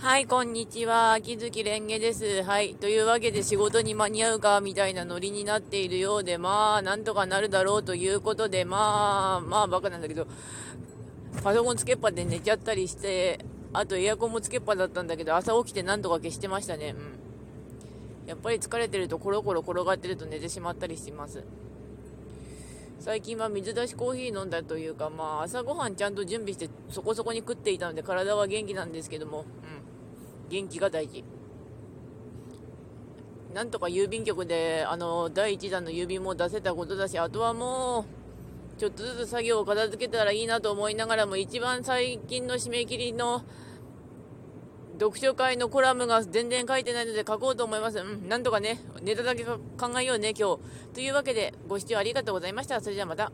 はい、こんにちは。秋月蓮華です。はい。というわけで仕事に間に合うか、みたいなノリになっているようで、まあ、なんとかなるだろうということで、まあ、まあ、バカなんだけど、パソコンつけっぱで寝ちゃったりして、あとエアコンもつけっぱだったんだけど、朝起きてなんとか消してましたね。うん。やっぱり疲れてるとコロコロ転がってると寝てしまったりします。最近は水出しコーヒー飲んだというか、まあ、朝ごはんちゃんと準備してそこそこに食っていたので体は元気なんですけども、うん、元気が大事。なんとか郵便局であの第1弾の郵便も出せたことだし、あとはもう、ちょっとずつ作業を片付けたらいいなと思いながらも、一番最近の締め切りの読書会のコラムが全然書いてないので書こうと思います。うん、なんとかね、ネタだけ考えようね、今日。というわけで、ご視聴ありがとうございました。それではまた。